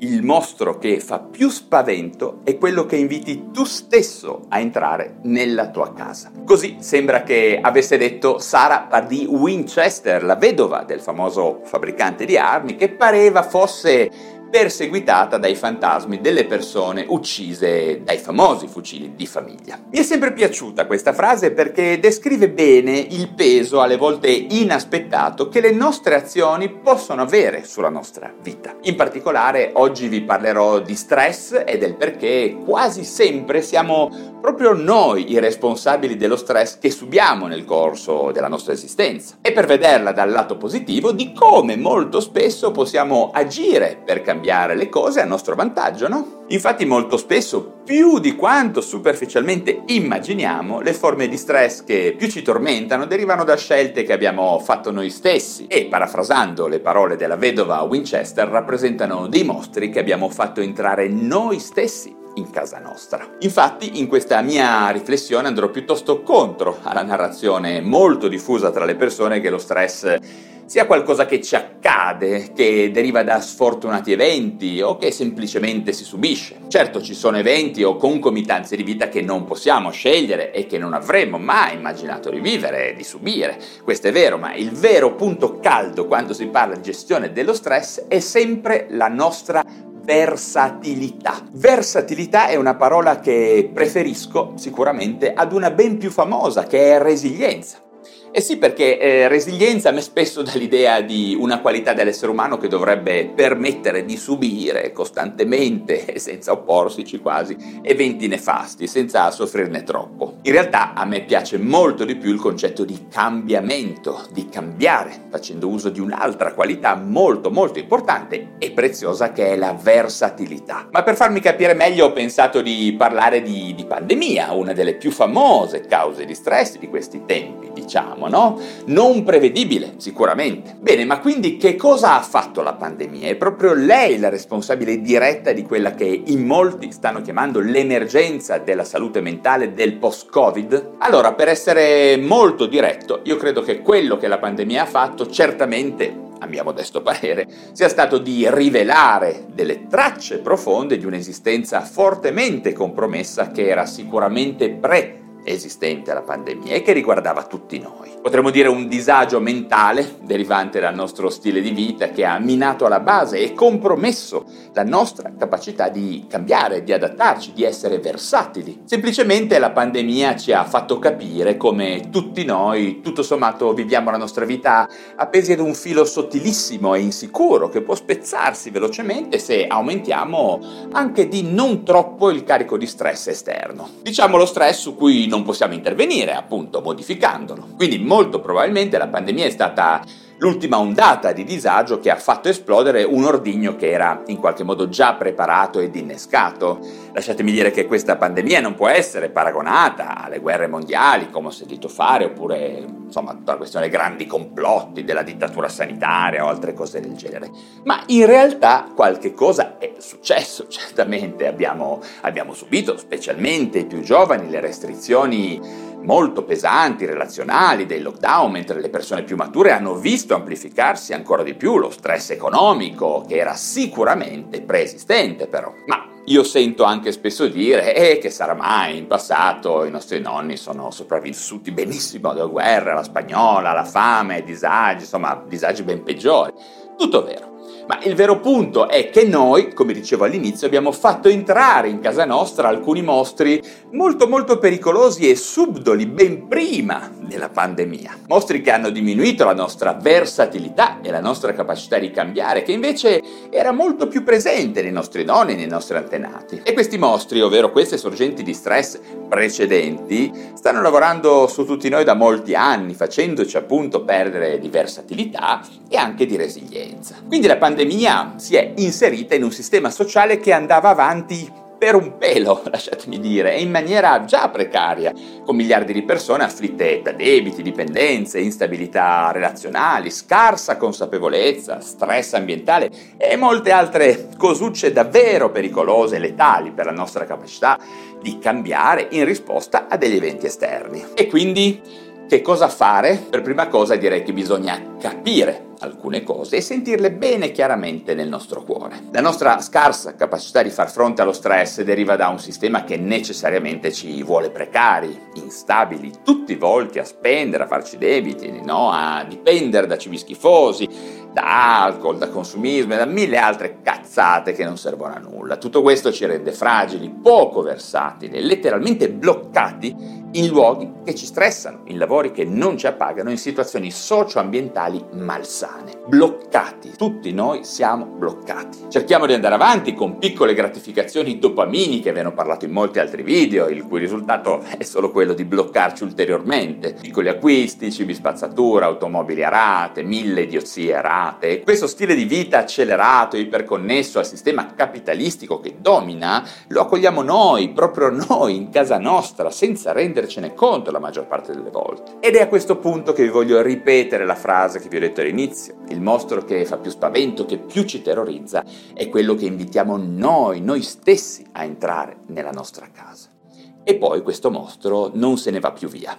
Il mostro che fa più spavento è quello che inviti tu stesso a entrare nella tua casa. Così sembra che avesse detto Sarah Pardee Winchester, la vedova del famoso fabbricante di armi, che pareva fosse perseguitata dai fantasmi delle persone uccise dai famosi fucili di famiglia. Mi è sempre piaciuta questa frase perché descrive bene il peso, alle volte inaspettato, che le nostre azioni possono avere sulla nostra vita. In particolare oggi vi parlerò di stress e del perché quasi sempre siamo proprio noi i responsabili dello stress che subiamo nel corso della nostra esistenza. E per vederla dal lato positivo di come molto spesso possiamo agire per cambiare cambiare le cose a nostro vantaggio, no? Infatti molto spesso, più di quanto superficialmente immaginiamo, le forme di stress che più ci tormentano derivano da scelte che abbiamo fatto noi stessi e, parafrasando le parole della vedova Winchester, rappresentano dei mostri che abbiamo fatto entrare noi stessi in casa nostra. Infatti, in questa mia riflessione andrò piuttosto contro alla narrazione molto diffusa tra le persone che lo stress sia qualcosa che ci accade, che deriva da sfortunati eventi o che semplicemente si subisce. Certo ci sono eventi o concomitanze di vita che non possiamo scegliere e che non avremmo mai immaginato di vivere, di subire. Questo è vero, ma il vero punto caldo quando si parla di gestione dello stress è sempre la nostra versatilità. Versatilità è una parola che preferisco sicuramente ad una ben più famosa che è resilienza. Eh sì, perché eh, resilienza a me spesso dà l'idea di una qualità dell'essere umano che dovrebbe permettere di subire costantemente senza opporsici quasi eventi nefasti, senza soffrirne troppo. In realtà a me piace molto di più il concetto di cambiamento, di cambiare, facendo uso di un'altra qualità molto molto importante e preziosa che è la versatilità. Ma per farmi capire meglio ho pensato di parlare di, di pandemia, una delle più famose cause di stress di questi tempi, diciamo no? Non prevedibile, sicuramente. Bene, ma quindi che cosa ha fatto la pandemia? È proprio lei la responsabile diretta di quella che in molti stanno chiamando l'emergenza della salute mentale del post-Covid? Allora, per essere molto diretto, io credo che quello che la pandemia ha fatto certamente a mio modesto parere, sia stato di rivelare delle tracce profonde di un'esistenza fortemente compromessa che era sicuramente pre esistente alla pandemia e che riguardava tutti noi. Potremmo dire un disagio mentale derivante dal nostro stile di vita che ha minato alla base e compromesso la nostra capacità di cambiare, di adattarci, di essere versatili. Semplicemente la pandemia ci ha fatto capire come tutti noi, tutto sommato, viviamo la nostra vita appesi ad un filo sottilissimo e insicuro che può spezzarsi velocemente se aumentiamo anche di non troppo il carico di stress esterno. Diciamo lo stress su cui non non possiamo intervenire, appunto, modificandolo. Quindi molto probabilmente la pandemia è stata l'ultima ondata di disagio che ha fatto esplodere un ordigno che era in qualche modo già preparato ed innescato. Lasciatemi dire che questa pandemia non può essere paragonata alle guerre mondiali, come ho sentito fare, oppure insomma tutta la questione dei grandi complotti della dittatura sanitaria o altre cose del genere. Ma in realtà qualche cosa è successo, certamente abbiamo, abbiamo subito, specialmente i più giovani, le restrizioni molto pesanti, relazionali, dei lockdown, mentre le persone più mature hanno visto amplificarsi ancora di più lo stress economico, che era sicuramente preesistente però. Ma io sento anche spesso dire eh, che sarà mai in passato i nostri nonni sono sopravvissuti benissimo alla guerra, la spagnola, la fame, i disagi, insomma disagi ben peggiori. Tutto vero. Ma il vero punto è che noi, come dicevo all'inizio, abbiamo fatto entrare in casa nostra alcuni mostri molto molto pericolosi e subdoli ben prima della pandemia. Mostri che hanno diminuito la nostra versatilità e la nostra capacità di cambiare, che invece era molto più presente nei nostri nonni e nei nostri antenati. E questi mostri, ovvero queste sorgenti di stress precedenti, stanno lavorando su tutti noi da molti anni, facendoci appunto perdere di versatilità e anche di resilienza. Quindi la pandemia si è inserita in un sistema sociale che andava avanti per un pelo, lasciatemi dire, e in maniera già precaria, con miliardi di persone afflitte da debiti, dipendenze, instabilità relazionali, scarsa consapevolezza, stress ambientale e molte altre cosucce davvero pericolose e letali per la nostra capacità di cambiare in risposta a degli eventi esterni. E quindi che cosa fare? Per prima cosa direi che bisogna capire alcune cose e sentirle bene chiaramente nel nostro cuore. La nostra scarsa capacità di far fronte allo stress deriva da un sistema che necessariamente ci vuole precari, instabili, tutti volti a spendere, a farci debiti, no? a dipendere da cibi schifosi, da alcol, da consumismo e da mille altre cazzate che non servono a nulla. Tutto questo ci rende fragili, poco versatili, letteralmente bloccati in luoghi che ci stressano, in lavori che non ci appagano, in situazioni socio-ambientali malsane. Bloccati, tutti noi siamo bloccati. Cerchiamo di andare avanti con piccole gratificazioni dopaminiche, ve ne ho parlato in molti altri video, il cui risultato è solo quello di bloccarci ulteriormente. Piccoli acquisti, cibi spazzatura, automobili a rate, mille idiozie a rate. Questo stile di vita accelerato, iperconnesso al sistema capitalistico che domina, lo accogliamo noi, proprio noi, in casa nostra, senza rendercene conto la maggior parte delle volte. Ed è a questo punto che vi voglio ripetere la frase che vi ho detto all'inizio. Il mostro che fa più spavento, che più ci terrorizza, è quello che invitiamo noi, noi stessi, a entrare nella nostra casa. E poi questo mostro non se ne va più via.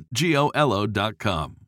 GOLO.com.